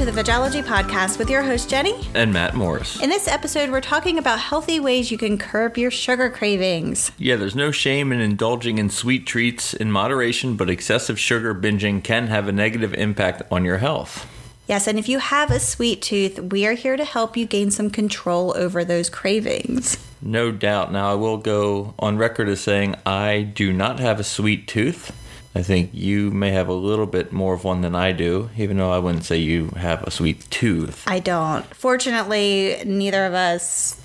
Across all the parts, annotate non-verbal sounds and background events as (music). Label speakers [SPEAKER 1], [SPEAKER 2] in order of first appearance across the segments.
[SPEAKER 1] to the Vegology Podcast with your host, Jenny.
[SPEAKER 2] And Matt Morris.
[SPEAKER 1] In this episode, we're talking about healthy ways you can curb your sugar cravings.
[SPEAKER 2] Yeah, there's no shame in indulging in sweet treats in moderation, but excessive sugar binging can have a negative impact on your health.
[SPEAKER 1] Yes, and if you have a sweet tooth, we are here to help you gain some control over those cravings.
[SPEAKER 2] No doubt. Now, I will go on record as saying I do not have a sweet tooth. I think you may have a little bit more of one than I do, even though I wouldn't say you have a sweet tooth.
[SPEAKER 1] I don't. Fortunately, neither of us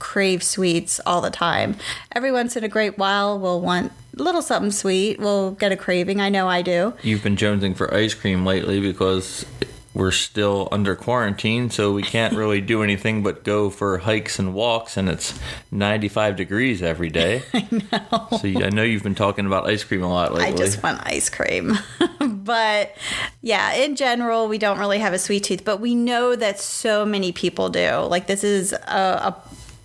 [SPEAKER 1] crave sweets all the time. Every once in a great while, we'll want a little something sweet. We'll get a craving. I know I do.
[SPEAKER 2] You've been jonesing for ice cream lately because we're still under quarantine, so we can't really do anything but go for hikes and walks, and it's 95 degrees every day. (laughs)
[SPEAKER 1] I know.
[SPEAKER 2] So I know you've been talking about ice cream a lot lately.
[SPEAKER 1] I just want ice cream. (laughs) but yeah, in general, we don't really have a sweet tooth, but we know that so many people do. Like, this is a, a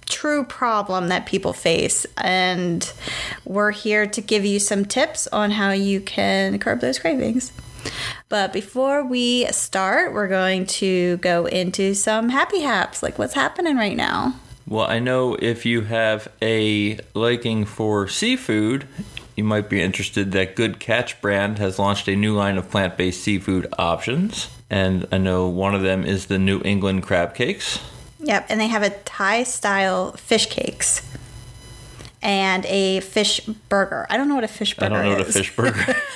[SPEAKER 1] true problem that people face. And we're here to give you some tips on how you can curb those cravings. But before we start, we're going to go into some happy haps, like what's happening right now.
[SPEAKER 2] Well, I know if you have a liking for seafood, you might be interested that Good Catch brand has launched a new line of plant based seafood options. And I know one of them is the New England crab cakes.
[SPEAKER 1] Yep, and they have a Thai style fish cakes and a fish burger. I don't know what a fish burger is.
[SPEAKER 2] I don't know what a fish burger. (laughs)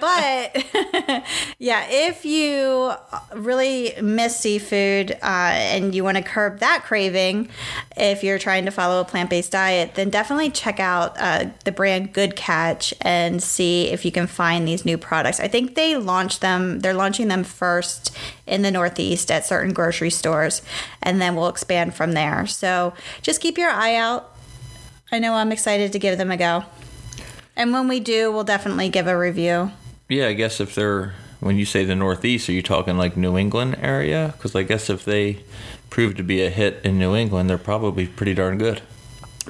[SPEAKER 1] but (laughs) yeah, if you really miss seafood uh, and you want to curb that craving, if you're trying to follow a plant-based diet, then definitely check out uh, the brand Good Catch and see if you can find these new products. I think they launched them. They're launching them first in the Northeast at certain grocery stores, and then we'll expand from there. So just keep your eye out I know I'm excited to give them a go. And when we do, we'll definitely give a review.
[SPEAKER 2] Yeah, I guess if they're when you say the Northeast, are you talking like New England area? Because I guess if they prove to be a hit in New England, they're probably pretty darn good.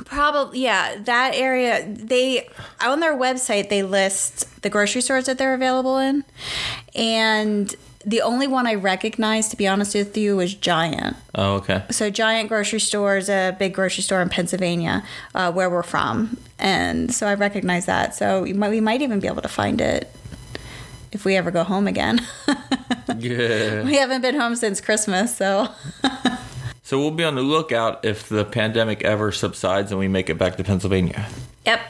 [SPEAKER 1] Probably, yeah. That area, they on their website they list the grocery stores that they're available in, and the only one I recognized, to be honest with you, was Giant.
[SPEAKER 2] Oh, okay.
[SPEAKER 1] So Giant grocery store is a big grocery store in Pennsylvania, uh, where we're from, and so I recognize that. So we might, we might even be able to find it if we ever go home again. (laughs)
[SPEAKER 2] yeah.
[SPEAKER 1] We haven't been home since Christmas, so. (laughs)
[SPEAKER 2] so we'll be on the lookout if the pandemic ever subsides and we make it back to Pennsylvania.
[SPEAKER 1] Yep.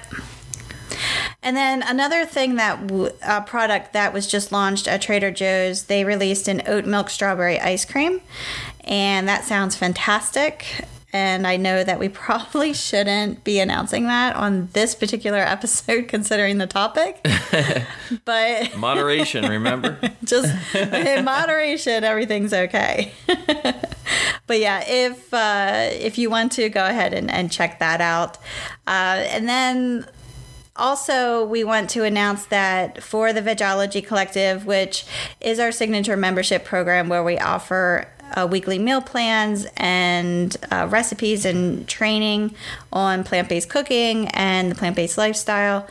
[SPEAKER 1] And then another thing that a product that was just launched at Trader Joe's, they released an oat milk strawberry ice cream, and that sounds fantastic. And I know that we (laughs) probably shouldn't be announcing that on this particular episode, (laughs) considering the topic. (laughs) but
[SPEAKER 2] moderation, remember?
[SPEAKER 1] just in moderation, everything's okay. but yeah, if uh, if you want to, go ahead and, and check that out. Uh, and then also, we want to announce that for the Vegology Collective, which is our signature membership program where we offer uh, weekly meal plans and uh, recipes and training on plant based cooking and the plant based lifestyle,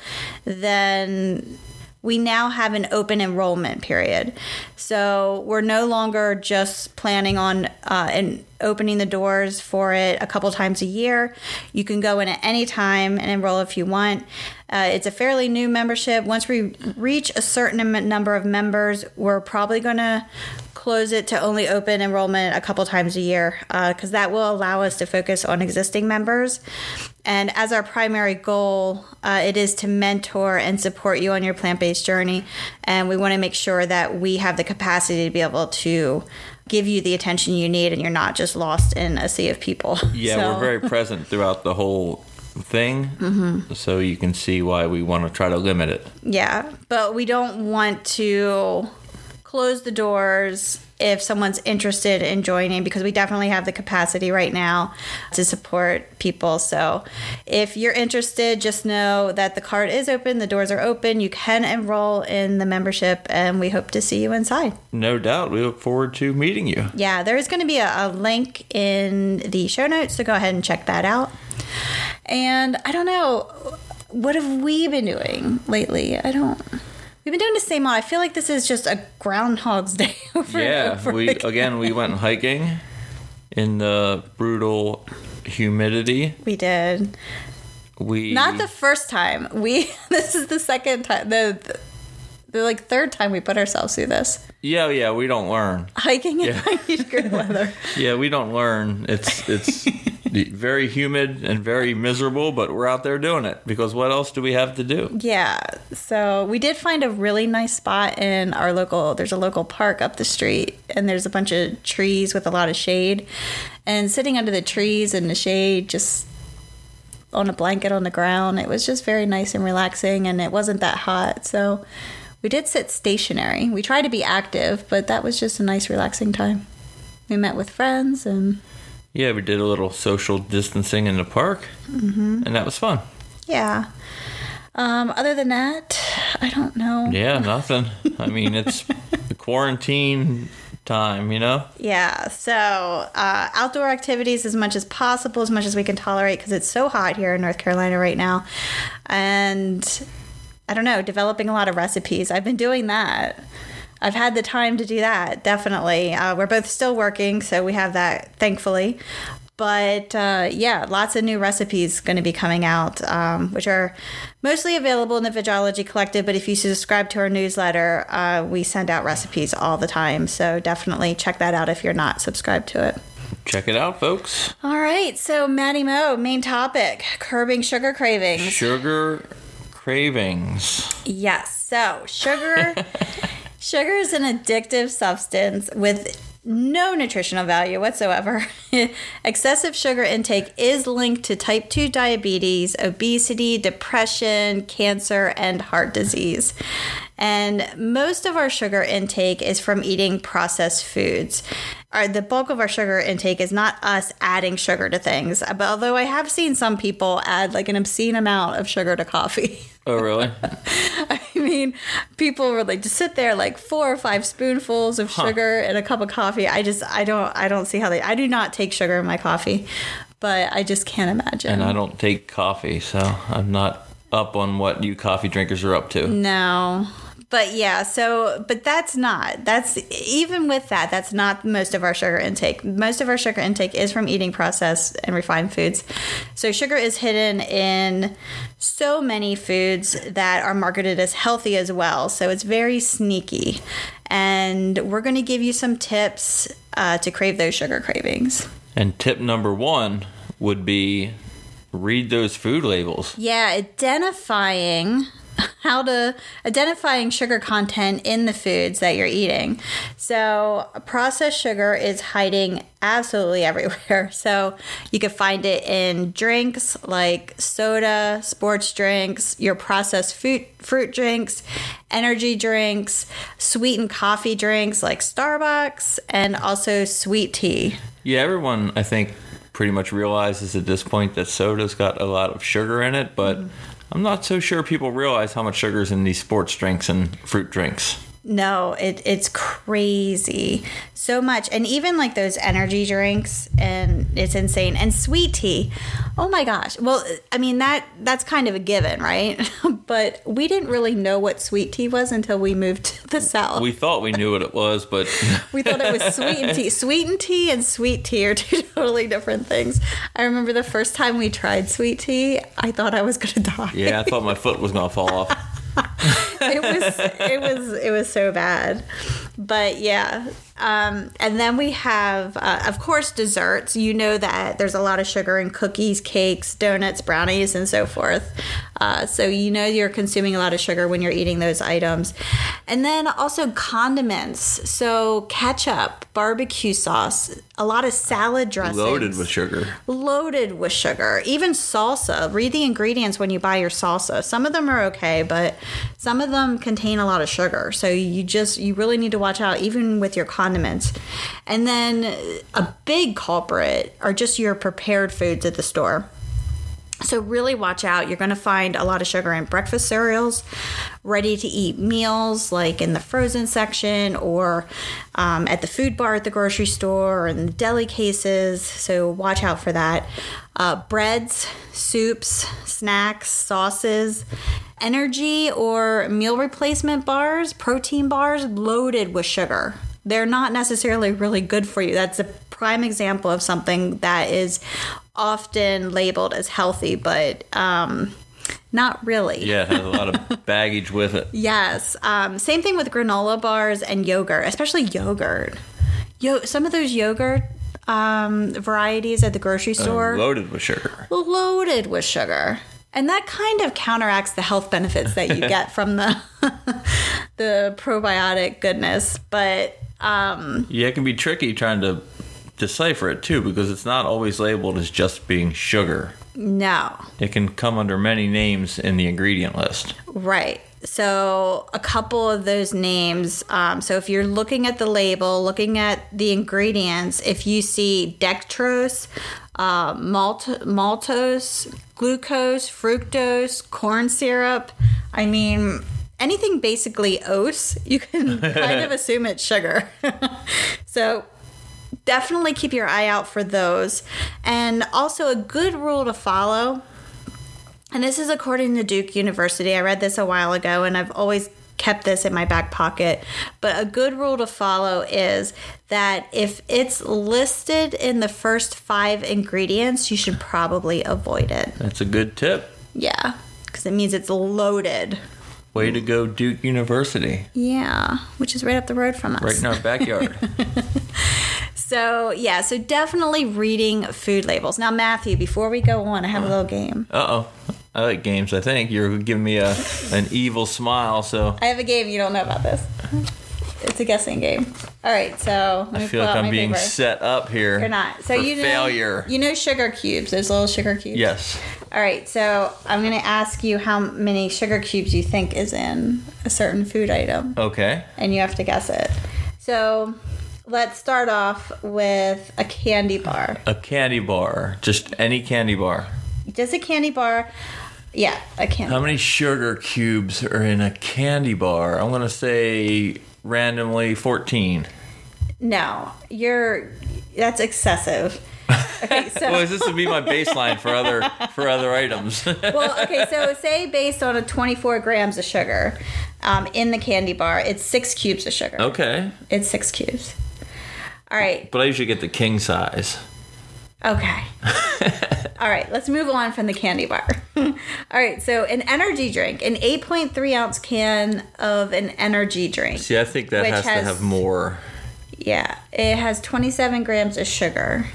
[SPEAKER 1] then we now have an open enrollment period. So we're no longer just planning on uh, and opening the doors for it a couple times a year. You can go in at any time and enroll if you want. Uh, it's a fairly new membership. Once we reach a certain number of members, we're probably going to close it to only open enrollment a couple times a year because uh, that will allow us to focus on existing members. And as our primary goal, uh, it is to mentor and support you on your plant based journey. And we want to make sure that we have the capacity to be able to give you the attention you need and you're not just lost in a sea of people. (laughs)
[SPEAKER 2] Yeah, so. we're very present throughout the whole thing mm-hmm. so you can see why we want to try to limit it
[SPEAKER 1] yeah but we don't want to close the doors if someone's interested in joining because we definitely have the capacity right now to support people. So if you're interested, just know that the card is open, the doors are open. You can enroll in the membership, and we hope to see you inside.
[SPEAKER 2] No doubt. We look forward to meeting you.
[SPEAKER 1] Yeah, there is going to be a, a link in the show notes, so go ahead and check that out. And I don't know, what have we been doing lately? I don't. We've been doing the same. I feel like this is just a Groundhog's Day (laughs) over
[SPEAKER 2] Yeah,
[SPEAKER 1] over
[SPEAKER 2] we
[SPEAKER 1] again.
[SPEAKER 2] again we went hiking in the brutal humidity.
[SPEAKER 1] We did.
[SPEAKER 2] We
[SPEAKER 1] Not the first time. We (laughs) this is the second time the, the the like third time we put ourselves through this.
[SPEAKER 2] yeah yeah we don't learn.
[SPEAKER 1] Hiking in
[SPEAKER 2] Yeah.
[SPEAKER 1] 90 degree (laughs) weather.
[SPEAKER 2] Yeah, we don't learn. It's it's (laughs) very humid and very miserable, but we're out there doing it because what else do we have to do?
[SPEAKER 1] Yeah. So we did find a really nice spot in our local there's a local park up the street and there's a bunch of trees with a lot of shade. And sitting under the trees in the shade just on a blanket on the ground, it was just very nice and relaxing and it wasn't that hot. So we did sit stationary. We tried to be active, but that was just a nice relaxing time. We met with friends and
[SPEAKER 2] Yeah, we did a little social distancing in the park,
[SPEAKER 1] Mm-hmm.
[SPEAKER 2] and that was fun.
[SPEAKER 1] yeah. Um, other than that, I don't know.
[SPEAKER 2] Yeah, (laughs) nothing. I mean, it's the quarantine time, you know.
[SPEAKER 1] Yeah, so uh, outdoor activities as much as possible, as much as we can tolerate, because it's so hot here in North Carolina right now. And I don't know, developing a lot of recipes. I've been doing that. I've had the time to do that, definitely. Uh, we're both still working, so we have that, thankfully. But uh, yeah, lots of new recipes going to be coming out, um, which are mostly available in the Vegology Collective. But if you subscribe to our newsletter, uh, we send out recipes all the time. So definitely check that out if you're not subscribed to it.
[SPEAKER 2] Check it out, folks.
[SPEAKER 1] All right, so Maddie Mo, main topic curbing sugar cravings.
[SPEAKER 2] Sugar cravings.
[SPEAKER 1] Yes. So sugar, (laughs) sugar is an addictive substance with no nutritional value whatsoever. (laughs) Excessive sugar intake is linked to type 2 diabetes, obesity, depression, cancer, and heart disease. And most of our sugar intake is from eating processed foods. Our, the bulk of our sugar intake is not us adding sugar to things. But although I have seen some people add like an obscene amount of sugar to coffee. (laughs)
[SPEAKER 2] Oh, really?
[SPEAKER 1] I mean, people were like to sit there like four or five spoonfuls of sugar in a cup of coffee. I just I don't I don't see how they I do not take sugar in my coffee, but I just can't imagine.
[SPEAKER 2] and I don't take coffee, so I'm not up on what you coffee drinkers are up to.
[SPEAKER 1] No. But yeah, so but that's not. That's even with that, that's not most of our sugar intake. Most of our sugar intake is from eating processed and refined foods. So sugar is hidden in so many foods that are marketed as healthy as well. So it's very sneaky. And we're going to give you some tips uh, to crave those sugar cravings.
[SPEAKER 2] And tip number one would be read those food labels.
[SPEAKER 1] Yeah, identifying (laughs) how to identifying sugar content in the foods that you're eating. So, processed sugar is hiding absolutely (laughs) everywhere. So, you can find it in drinks like soda, sports drinks, your processed fruit fruit drinks, energy drinks, sweetened coffee drinks like Starbucks, and also sweet tea.
[SPEAKER 2] Yeah, everyone I think pretty much realizes at this point that soda's got a lot of sugar in it, but mm-hmm. I'm not so sure people realize how much sugar is in these sports drinks and fruit drinks.
[SPEAKER 1] No, it it's crazy. So much. And even like those energy drinks and it's insane. And sweet tea. Oh my gosh. Well, I mean that that's kind of a given, right? (laughs) but we didn't really know what sweet tea was until we moved to the south.
[SPEAKER 2] We thought we knew what it was, but (laughs)
[SPEAKER 1] We thought it was sweetened tea. Sweetened tea and sweet tea are (laughs) two totally different things. I remember the first time we tried sweet tea, I thought I was going to die.
[SPEAKER 2] yeah, I thought my foot was going to fall off. (laughs)
[SPEAKER 1] it was it was it was so bad. But yeah um, and then we have uh, of course desserts you know that there's a lot of sugar in cookies cakes donuts brownies and so forth uh, so you know you're consuming a lot of sugar when you're eating those items and then also condiments so ketchup barbecue sauce a lot of salad dressings
[SPEAKER 2] Loaded with sugar.
[SPEAKER 1] loaded with sugar. Even salsa. Read the ingredients when you buy your salsa. Some of them are okay, but some of them contain a lot of sugar. So you just you really need to watch out even with your condiments. And then a big culprit are just your prepared foods at the store. So really watch out. You're going to find a lot of sugar in breakfast cereals, ready to eat meals like in the frozen section or um, at the food bar at the grocery store or in the deli cases. So watch out for that. Uh, breads, soups, snacks, sauces, energy or meal replacement bars, protein bars loaded with sugar. They're not necessarily really good for you. That's a prime example of something that is often labeled as healthy, but um, not really.
[SPEAKER 2] Yeah, it has a lot of (laughs) baggage with it.
[SPEAKER 1] Yes. Um, same thing with granola bars and yogurt, especially yogurt. Yo, some of those yogurt um, varieties at the grocery store
[SPEAKER 2] Loaded with sugar.
[SPEAKER 1] loaded with sugar. And that kind of counteracts the health benefits that you (laughs) get from the (laughs) the probiotic goodness. But um,
[SPEAKER 2] Yeah, it can be tricky trying to decipher it too because it's not always labeled as just being sugar.
[SPEAKER 1] no,
[SPEAKER 2] It can come under many names in the ingredient list.
[SPEAKER 1] Right. So, a couple of those names. Um, so, if you're looking at the label, looking at the ingredients, if you see dextrose, uh, malt- maltose, glucose, fructose, corn syrup, I mean, anything basically oats, you can (laughs) kind of assume it's sugar. (laughs) so, definitely keep your eye out for those. And also, a good rule to follow and this is according to Duke University. I read this a while ago and I've always kept this in my back pocket. But a good rule to follow is that if it's listed in the first five ingredients, you should probably avoid it.
[SPEAKER 2] That's a good tip.
[SPEAKER 1] Yeah, because it means it's loaded.
[SPEAKER 2] Way to go, Duke University.
[SPEAKER 1] Yeah, which is right up the road from us.
[SPEAKER 2] Right in our backyard. (laughs)
[SPEAKER 1] So, yeah, so definitely reading food labels. Now, Matthew, before we go on, I have a little game.
[SPEAKER 2] Uh oh. I like games, I think. You're giving me a an evil smile, so
[SPEAKER 1] I have a game you don't know about this. It's a guessing game. All right, so let
[SPEAKER 2] I feel like I'm being
[SPEAKER 1] paper.
[SPEAKER 2] set up here.
[SPEAKER 1] You're not. So you know,
[SPEAKER 2] failure.
[SPEAKER 1] You know sugar cubes. Those little sugar cubes.
[SPEAKER 2] Yes.
[SPEAKER 1] All right. So I'm going to ask you how many sugar cubes you think is in a certain food item,
[SPEAKER 2] Okay.
[SPEAKER 1] and you have to guess it. So let's start off with a candy bar.
[SPEAKER 2] A candy bar. Just any candy bar.
[SPEAKER 1] Just a candy bar. Yeah, a candy. Bar.
[SPEAKER 2] How many sugar cubes are in a candy bar? I'm going to say randomly 14.
[SPEAKER 1] no, you're. That's excessive. Okay, so. (laughs)
[SPEAKER 2] Well, this would be my baseline for other for other items. (laughs)
[SPEAKER 1] well, okay, so say based on a 24 grams of sugar um, in the candy bar, it's six cubes of sugar.
[SPEAKER 2] okay.
[SPEAKER 1] It's six cubes. All right.
[SPEAKER 2] But I usually get the king size.
[SPEAKER 1] Okay. (laughs) All right. Let's move on from the candy bar. (laughs) All right. So, an energy drink, an 8.3 ounce can of an energy drink.
[SPEAKER 2] See, I think that has,
[SPEAKER 1] has-
[SPEAKER 2] to have more.
[SPEAKER 1] Yeah. It has 27 grams of sugar.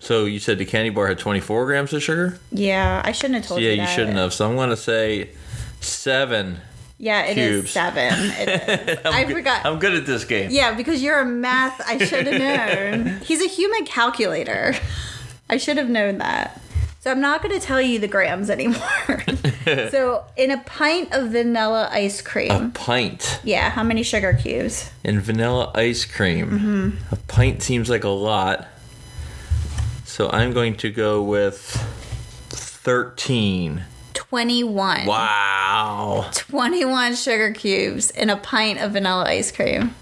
[SPEAKER 2] So you said the candy bar had 24 grams of sugar?
[SPEAKER 1] Yeah. I shouldn't have told
[SPEAKER 2] yeah,
[SPEAKER 1] you
[SPEAKER 2] Yeah,
[SPEAKER 1] you
[SPEAKER 2] shouldn't have. So I'm going to say seven.
[SPEAKER 1] Yeah, it is
[SPEAKER 2] cubes.
[SPEAKER 1] seven. It (laughs) is. I forgot.
[SPEAKER 2] I'm good at this game.
[SPEAKER 1] Yeah, because you're a math, I should have known. He's a human calculator. I should have known that. So I'm not going to tell you the grams anymore. (laughs) so in a pint of vanilla ice cream.
[SPEAKER 2] A pint
[SPEAKER 1] yeah, how many sugar cubes?
[SPEAKER 2] in vanilla ice cream.
[SPEAKER 1] Mm-hmm.
[SPEAKER 2] A pint seems like a lot. So I'm going to go with 13.
[SPEAKER 1] 21.
[SPEAKER 2] Wow.
[SPEAKER 1] 21 sugar cubes in a pint of vanilla ice cream.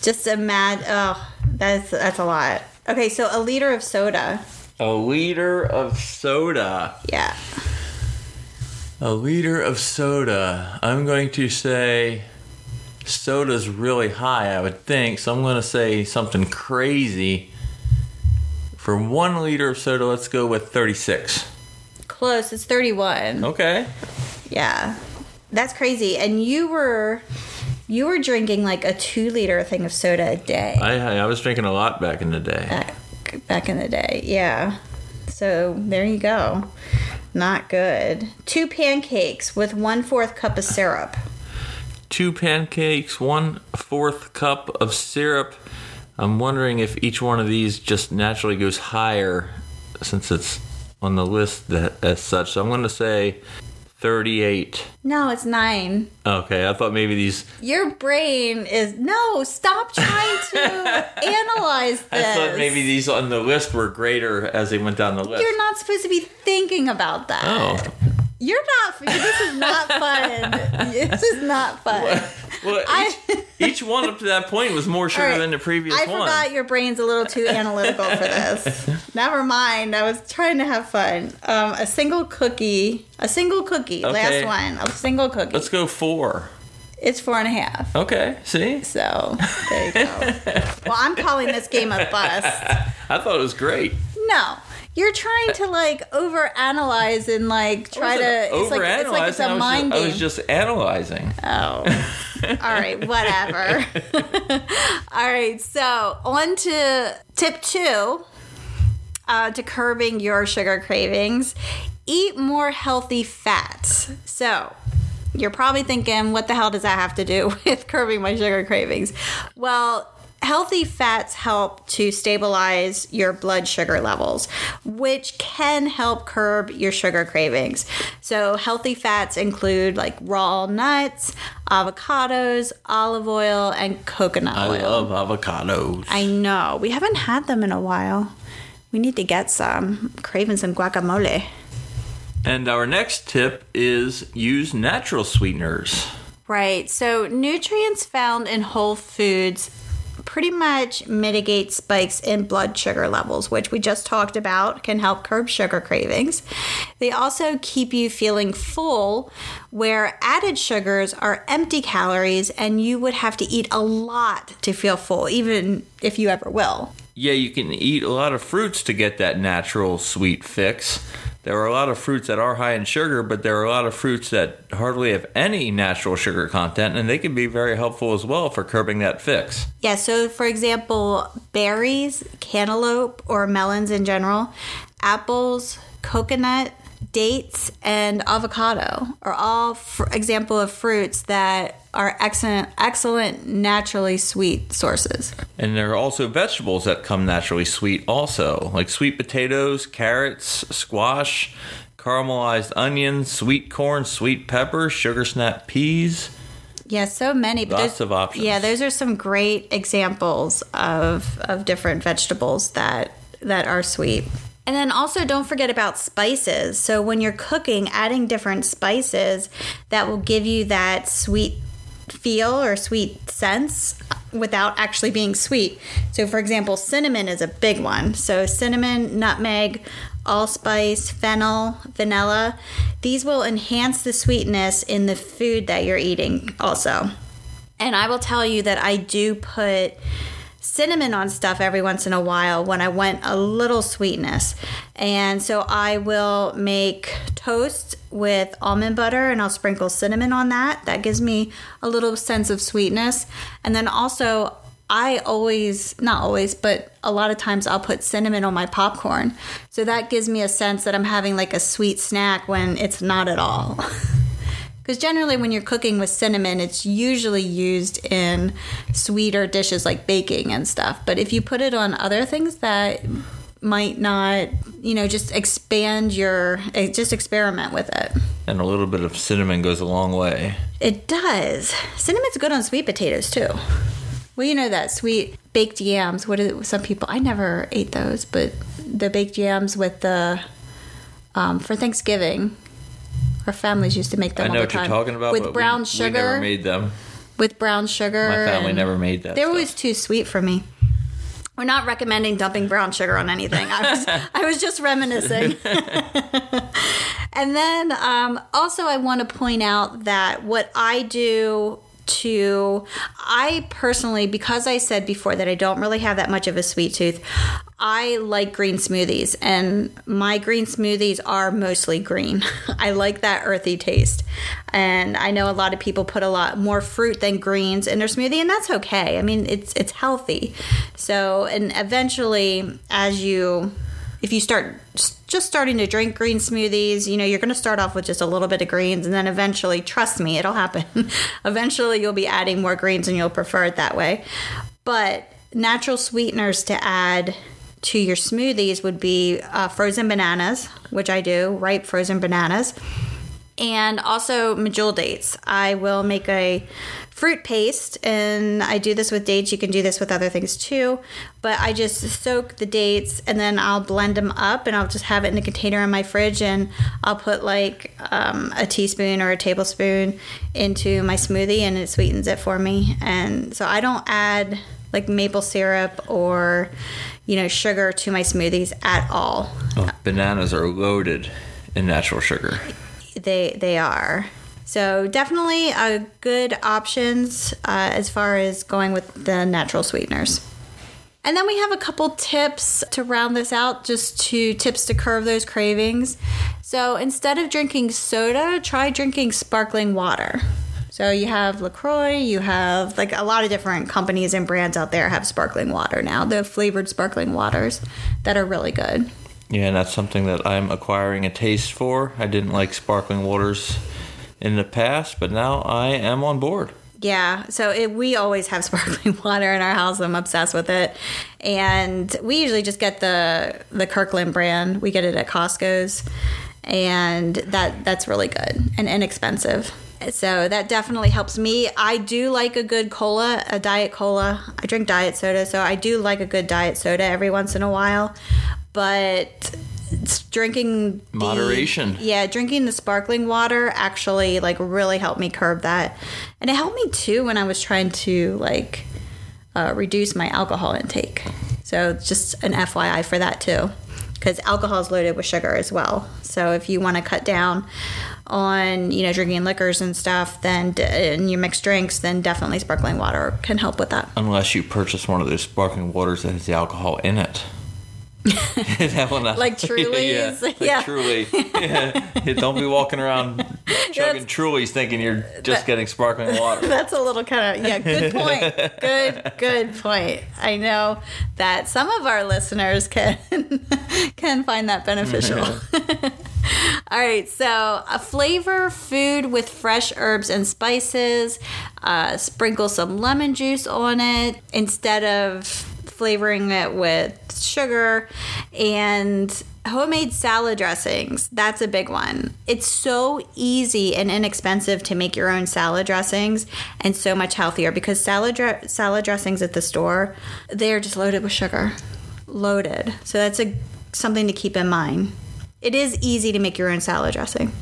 [SPEAKER 1] Just imagine, oh, that's, that's a lot. Okay, so a liter of soda.
[SPEAKER 2] A liter of soda.
[SPEAKER 1] Yeah.
[SPEAKER 2] A liter of soda. I'm going to say soda's really high, I would think. So I'm going to say something crazy. For one liter of soda, let's go with 36.
[SPEAKER 1] Close. It's 31.
[SPEAKER 2] Okay.
[SPEAKER 1] Yeah, that's crazy. And you were you were drinking like a two liter thing of soda a day
[SPEAKER 2] I, I was drinking a lot back in the day.
[SPEAKER 1] Back in the day. Yeah. So there you go. Not good. Two pancakes with one fourth cup of syrup.
[SPEAKER 2] Two pancakes, one fourth cup of syrup. I'm wondering if each one of these just naturally goes higher since it's on the list that, as such. So I'm going to say 38.
[SPEAKER 1] No, it's nine.
[SPEAKER 2] Okay, I thought maybe these.
[SPEAKER 1] Your brain is no. Stop trying to (laughs) analyze this.
[SPEAKER 2] I thought maybe these on the list were greater as they went down the list.
[SPEAKER 1] You're not supposed to be thinking about that.
[SPEAKER 2] Oh,
[SPEAKER 1] You're not. This is not fun. (laughs) this is not fun.
[SPEAKER 2] Well, (laughs)
[SPEAKER 1] I-
[SPEAKER 2] each, each one up to that point was more sugar
[SPEAKER 1] All right,
[SPEAKER 2] than the previous
[SPEAKER 1] I
[SPEAKER 2] one.
[SPEAKER 1] I forgot your brain's a little too analytical for this. (laughs) Never mind. I was trying to have fun. Um, a single cookie. A single cookie.
[SPEAKER 2] Okay.
[SPEAKER 1] Last one. A single cookie.
[SPEAKER 2] Let's go four.
[SPEAKER 1] It's four and a half.
[SPEAKER 2] Okay, see?
[SPEAKER 1] So there you go. well, I'm calling this game a bust.
[SPEAKER 2] I thought it was great.
[SPEAKER 1] No. You're trying to like overanalyze and like try to. It's like, it's like it's a mind
[SPEAKER 2] was
[SPEAKER 1] game.
[SPEAKER 2] I was just analyzing.
[SPEAKER 1] Oh. (laughs) All right, whatever. (laughs) All right, so on to tip two uh, to curbing your sugar cravings eat more healthy fats. So, you're probably thinking, what the hell does that have to do (laughs) with curbing my sugar cravings? Well, healthy fats help to stabilize your blood sugar levels, which can help curb your sugar cravings. So, healthy fats include like raw nuts, avocados, olive oil, and coconut
[SPEAKER 2] I
[SPEAKER 1] oil.
[SPEAKER 2] I love avocados.
[SPEAKER 1] I know. We haven't had them in a while. We need to get some. I'm craving some guacamole.
[SPEAKER 2] and our next tip is use natural sweeteners.
[SPEAKER 1] Right. So, nutrients found in whole foods pretty much mitigate spikes in blood sugar levels, which we just talked about can help curb sugar cravings. They also keep you feeling full, where added sugars are empty calories and you would have to eat a lot to feel full, even if you ever will.
[SPEAKER 2] Yeah, you can eat a lot of fruits to get that natural sweet fix. There are a lot of fruits that are high in sugar, but there are a lot of fruits that hardly have any natural sugar content, and they can be very helpful as well for curbing that fix.
[SPEAKER 1] Yeah, so for example, berries, cantaloupe, or melons in general, apples, coconut, dates, and avocado are all example of fruits that are excellent, excellent naturally sweet sources.
[SPEAKER 2] And there are also vegetables that come naturally sweet, also, like sweet potatoes, carrots, squash, caramelized onions, sweet corn, sweet pepper, sugar snap peas.
[SPEAKER 1] Yeah, so many. But
[SPEAKER 2] Lots of options.
[SPEAKER 1] Yeah, those are some great examples of of different vegetables that that are sweet. And then also don't forget about spices. So when you're cooking, adding different spices that will give you that sweet feel or sweet sense without actually being sweet. So for example, cinnamon is a big one. So cinnamon, nutmeg, allspice, fennel, vanilla, these will enhance the sweetness in the food that you're eating also. And I will tell you that I do put cinnamon on stuff every once in a while when I want a little sweetness. And so I will make toast with almond butter and I'll sprinkle cinnamon on that. That gives me a little sense of sweetness. And then also, I always, not always, but a lot of times I'll put cinnamon on my popcorn. So that gives me a sense that I'm having like a sweet snack when it's not at all. (laughs) Because generally, when you're cooking with cinnamon, it's usually used in sweeter dishes like baking and stuff. But if you put it on other things that might not, you know, just expand your, eh, just experiment with it.
[SPEAKER 2] And a little bit of cinnamon goes a long way.
[SPEAKER 1] It does. Cinnamon's good on sweet potatoes too. Well, you know that sweet baked yams. What is it? Some people I never ate those, but the baked yams with the um, for Thanksgiving. Our families used to make them
[SPEAKER 2] I
[SPEAKER 1] all
[SPEAKER 2] know
[SPEAKER 1] the
[SPEAKER 2] what you're
[SPEAKER 1] time
[SPEAKER 2] talking about,
[SPEAKER 1] with brown
[SPEAKER 2] we,
[SPEAKER 1] sugar.
[SPEAKER 2] we never made them.
[SPEAKER 1] with brown sugar.
[SPEAKER 2] My family never made that.
[SPEAKER 1] They're
[SPEAKER 2] stuff.
[SPEAKER 1] always too sweet for me. We're not recommending dumping brown sugar on anything. I was (laughs) I was just reminiscing. (laughs) (laughs) and then um, also I want to point out that what I do to I personally because I said before that I don't really have that much of a sweet tooth. I like green smoothies and my green smoothies are mostly green. (laughs) I like that earthy taste. And I know a lot of people put a lot more fruit than greens in their smoothie and that's okay. I mean, it's it's healthy. So, and eventually as you if you start just starting to drink green smoothies, you know, you're going to start off with just a little bit of greens and then eventually, trust me, it'll happen. (laughs) eventually, you'll be adding more greens and you'll prefer it that way. But natural sweeteners to add to your smoothies would be uh, frozen bananas, which I do, ripe frozen bananas, and also medjool dates. I will make a fruit paste, and I do this with dates. You can do this with other things too, but I just soak the dates and then I'll blend them up, and I'll just have it in a container in my fridge, and I'll put like um, a teaspoon or a tablespoon into my smoothie, and it sweetens it for me. And so I don't add like maple syrup or you know sugar to my smoothies at all.
[SPEAKER 2] Oh, bananas are loaded in natural sugar.
[SPEAKER 1] They they are. So definitely a good options uh, as far as going with the natural sweeteners. And then we have a couple tips to round this out, just to tips to curb those cravings. So instead of drinking soda, try drinking sparkling water. So you have LaCroix, you have like a lot of different companies and brands out there have sparkling water now, the flavored sparkling waters that are really good.
[SPEAKER 2] Yeah, and that's something that I'm acquiring a taste for. I didn't like sparkling waters in the past, but now I am on board.
[SPEAKER 1] Yeah, so it, we always have (laughs) sparkling water in our house. I'm obsessed with it, and we usually just get the the Kirkland brand. We get it at Costco's, and that that's really good and inexpensive. So that definitely helps me. I do like a good cola, a diet cola. I drink diet soda, so I do like a good diet soda every once in a while. But drinking the,
[SPEAKER 2] moderation.
[SPEAKER 1] Yeah, drinking the sparkling water actually like really helped me curb that, and it helped me too when I was trying to like uh, reduce my alcohol intake. So just an FYI for that too, because alcohol is loaded with sugar as well. So if you want to cut down on you know drinking liquors and stuff, then and you mix drinks, then definitely sparkling water can help with that.
[SPEAKER 2] Unless you purchase one of those sparkling waters that has the alcohol in it. (laughs) that one,
[SPEAKER 1] like Truly's, (laughs)
[SPEAKER 2] yeah, like (laughs) yeah. Truly. Yeah. Don't be walking around chugging Trulies thinking you're just getting sparkling water.
[SPEAKER 1] That's a little kind of yeah. Good point. Good good point. I know that some of our listeners can can find that beneficial. All right, so a flavor food with fresh herbs and spices. Uh, sprinkle some lemon juice on it instead of flavoring it with sugar and homemade salad dressings. That's a big one. It's so easy and inexpensive to make your own salad dressings and so much healthier because salad salad dressings at the store, they're just loaded with sugar. Loaded. So that's a something to keep in mind. It is easy to make your own salad dressing.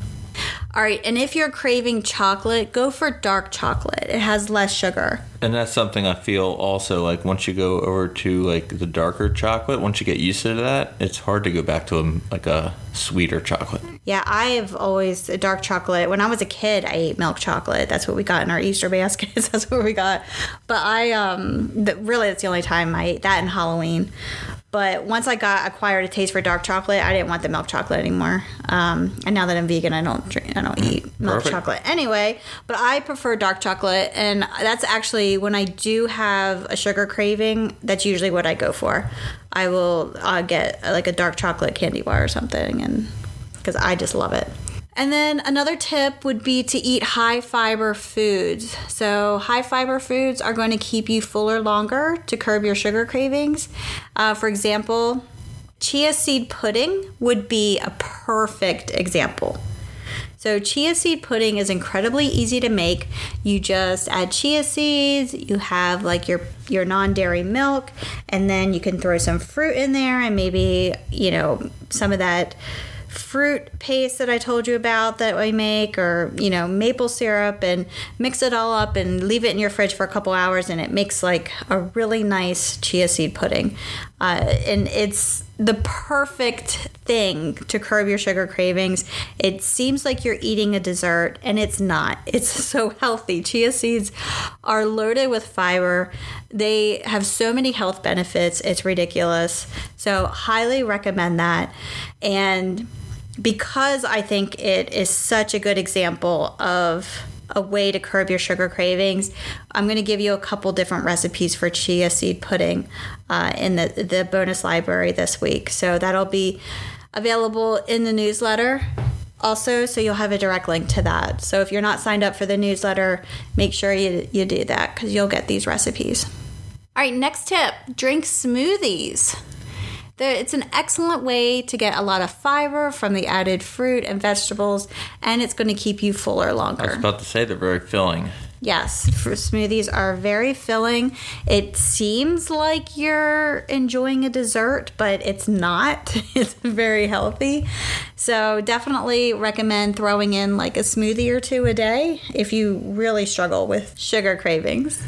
[SPEAKER 1] All right, and if you're craving chocolate, go for dark chocolate. It has less sugar.
[SPEAKER 2] And that's something I feel also like once you go over to like the darker chocolate, once you get used to that, it's hard to go back to a, like a sweeter chocolate.
[SPEAKER 1] Yeah, I've always a dark chocolate. When I was a kid, I ate milk chocolate. That's what we got in our Easter (laughs) baskets. that's what we got. But I um the, really that's the only time I ate that in Halloween. But once I got acquired a taste for dark chocolate, I didn't want the milk chocolate anymore. Um, and now that I'm vegan, I don't drink, I don't eat milk Perfect. chocolate anyway. But I prefer dark chocolate, and that's actually when I do have a sugar craving. That's usually what I go for. I will uh, get uh, like a dark chocolate candy bar or something, and because I just love it. And then another tip would be to eat high fiber foods. So, high fiber foods are going to keep you fuller longer to curb your sugar cravings. Uh, for example, chia seed pudding would be a perfect example. So, chia seed pudding is incredibly easy to make. You just add chia seeds, you have like your your non-dairy milk, and then you can throw some fruit in there and maybe, you know, some of that fruit paste that I told you about that we make, or you know, maple syrup, and mix it all up and leave it in your fridge for a couple hours, and it makes like a really nice chia seed pudding. Uh, and it's the perfect thing to curb your sugar cravings. It seems like you're eating a dessert, and it's not. (laughs) It's so healthy. Chia seeds are loaded with fiber. They have so many health benefits. It's ridiculous. So, highly recommend that. And because I think it is such a good example of a way to curb your sugar cravings, I'm going to give you a couple different recipes for chia seed pudding uh, in the, the bonus library this week. So that'll be available in the newsletter also, so you'll have a direct link to that. So if you're not signed up for the newsletter, make sure you, you do that because you'll get these recipes. All right, next tip drink smoothies. There, it's an excellent way to get a lot of fiber from the added fruit and vegetables, and it's going to keep you fuller longer.
[SPEAKER 2] I was about to say they're very filling.
[SPEAKER 1] Yes, fruit smoothies are very filling. It seems like you're enjoying a dessert, but it's not. (laughs) It's very healthy. So, definitely recommend throwing in like a smoothie or two a day if you really struggle with sugar cravings.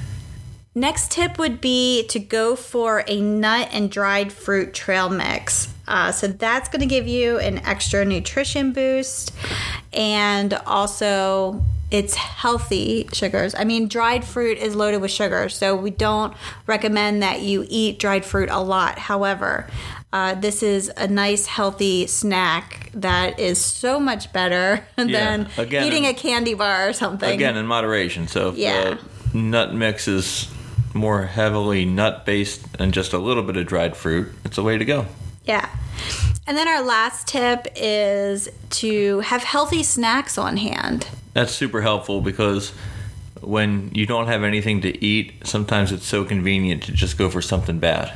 [SPEAKER 1] Next tip would be to go for a nut and dried fruit trail mix. Uh, so that's going to give you an extra nutrition boost and also it's healthy sugars. I mean, dried fruit is loaded with sugar, so we don't recommend that you eat dried fruit a lot. However, uh, this is a nice, healthy snack that is so much better (laughs) than
[SPEAKER 2] again,
[SPEAKER 1] eating a candy bar or something.
[SPEAKER 2] Again, in moderation. So if
[SPEAKER 1] Yeah.
[SPEAKER 2] nut mix is more heavily nut based and just a little bit of dried fruit, it's a way to go.
[SPEAKER 1] Yeah. And then our last tip is to have healthy snacks on hand.
[SPEAKER 2] That's super helpful because when you don't have anything to eat, sometimes it's so convenient to just go for something bad.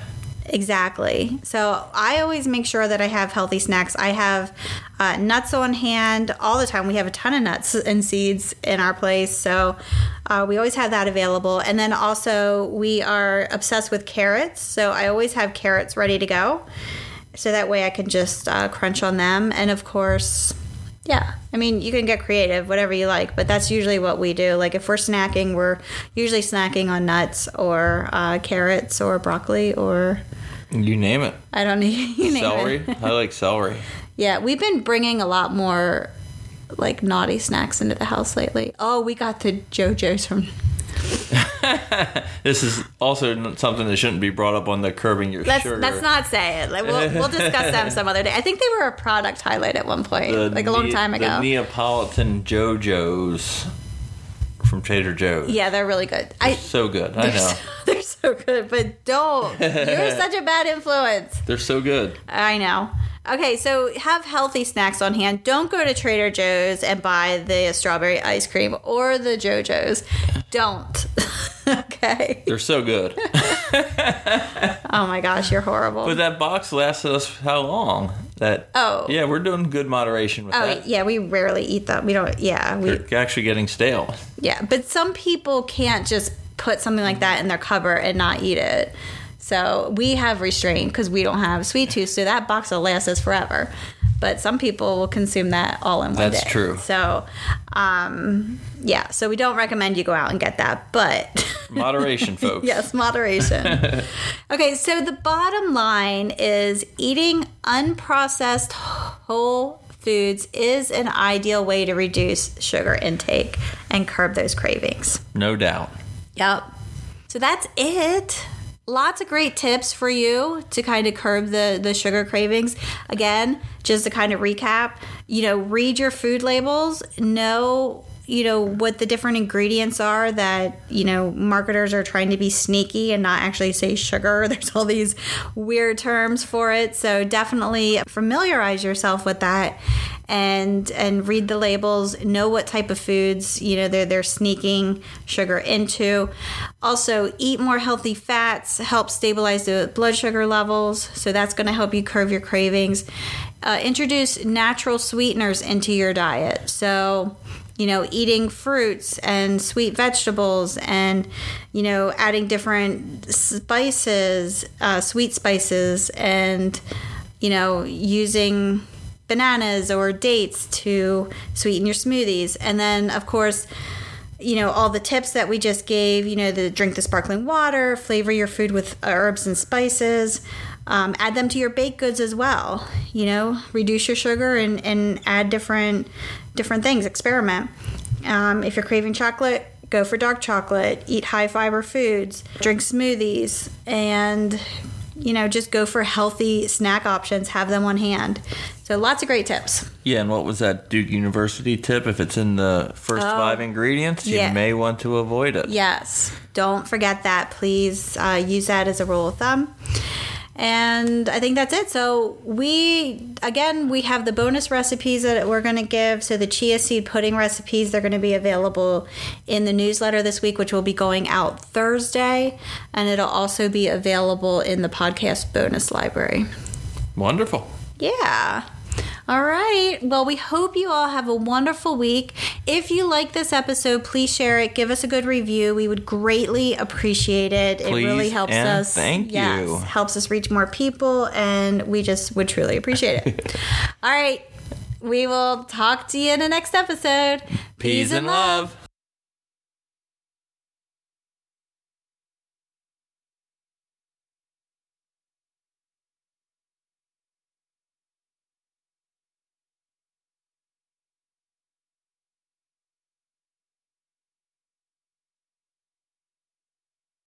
[SPEAKER 1] Exactly. So I always make sure that I have healthy snacks. I have uh, nuts on hand all the time. We have a ton of nuts and seeds in our place. So uh, we always have that available. And then also, we are obsessed with carrots. So I always have carrots ready to go. So that way I can just uh, crunch on them. And of course, yeah, I mean, you can get creative, whatever you like, but that's usually what we do. Like, if we're snacking, we're usually snacking on nuts or uh, carrots or broccoli or
[SPEAKER 2] You name it.
[SPEAKER 1] I don't know. (laughs) You name
[SPEAKER 2] celery.
[SPEAKER 1] it.
[SPEAKER 2] I like celery.
[SPEAKER 1] Yeah, we've been bringing a lot more like naughty snacks into the house lately. Oh, we got the Joe-Joe's from. (laughs)
[SPEAKER 2] This is also something that shouldn't be brought up on the curbing your
[SPEAKER 1] Let's
[SPEAKER 2] sugar.
[SPEAKER 1] let's not say it. Like we'll we'll discuss them some other day. I think they were a product highlight at one point,
[SPEAKER 2] The
[SPEAKER 1] like a long
[SPEAKER 2] Ne-
[SPEAKER 1] time ago.
[SPEAKER 2] Neapolitan Joe-Joe's from Trader Joe's.
[SPEAKER 1] yeah, they're really good. I
[SPEAKER 2] So good. I know. (laughs)
[SPEAKER 1] they're so good, but don't. You're (laughs) such a bad influence.
[SPEAKER 2] They're so good.
[SPEAKER 1] I know. Okay, so have healthy snacks on hand. Don't go to Trader Joe's and buy the strawberry ice cream or the Joe-Joe's. Don't. (laughs) okay.
[SPEAKER 2] They're so good. (laughs)
[SPEAKER 1] Oh my gosh, you're horrible.
[SPEAKER 2] but that box lasted us how long? That
[SPEAKER 1] Oh.
[SPEAKER 2] yeah, we're doing good moderation with
[SPEAKER 1] Oh
[SPEAKER 2] that.
[SPEAKER 1] yeah, we rarely eat them. We don't. Yeah, we
[SPEAKER 2] They're actually getting stale.
[SPEAKER 1] yeah. But some people can't just put something like that in their cupboard and not eat it. So we have restraint because we don't have sweet tooth. So that box will last us forever. But some people will consume that all in one
[SPEAKER 2] That's
[SPEAKER 1] day.
[SPEAKER 2] true.
[SPEAKER 1] So, um, yeah. So we don't recommend you go out and get that. But (laughs)
[SPEAKER 2] Moderation, folks.
[SPEAKER 1] Yes, moderation. (laughs) okay, so the bottom line is eating unprocessed whole foods is an ideal way to reduce sugar intake and curb those cravings.
[SPEAKER 2] No doubt.
[SPEAKER 1] Yep. So that's it. Lots of great tips for you to kind of curb the, the sugar cravings. Again, just to kind of recap, you know, read your food labels, know, you know, what the different ingredients are that, you know, marketers are trying to be sneaky and not actually say sugar. (laughs) There's all these weird terms for it. So definitely familiarize yourself with that and and read the labels, know what type of foods, you know, they're they're sneaking sugar into. Also, eat more healthy fats, help stabilize the blood sugar levels. So that's going to help you curb your cravings. Uh, introduce natural sweeteners into your diet. So, you know, eating fruits and sweet vegetables and, you know, adding different spices, uh, sweet spices, and, you know, using bananas or dates to sweeten your smoothies. And then, of course, you know, all the tips that we just gave, you know, the drink the sparkling water, flavor your food with herbs and spices. Um, add them to your baked goods as well. You know, reduce your sugar and, and add different different things. Experiment. Um, if you're craving chocolate, go for dark chocolate. Eat high fiber foods. Drink smoothies, and you know, just go for healthy snack options. Have them on hand. So lots of great tips.
[SPEAKER 2] Yeah, and what was that Duke University tip? If it's in the first five ingredients, you
[SPEAKER 1] Oh. yeah.
[SPEAKER 2] may want to avoid it.
[SPEAKER 1] Yes, don't forget that. Please uh, use that as a rule of thumb. And I think that's it. So we again we have the bonus recipes that we're going to give. So the chia seed pudding recipes they're going to be available in the newsletter this week, which will be going out Thursday, and it'll also be available in the podcast bonus library.
[SPEAKER 2] Wonderful.
[SPEAKER 1] Yeah. All right. Well, we hope you all have a wonderful week. If you like this episode, please share it. Give us a good review. We would greatly appreciate it. it really helps us.
[SPEAKER 2] thank
[SPEAKER 1] yes,
[SPEAKER 2] you.
[SPEAKER 1] Helps us reach more people, and we just would truly appreciate it. (laughs) all right. We will talk to you in the next episode.
[SPEAKER 2] Peace and love.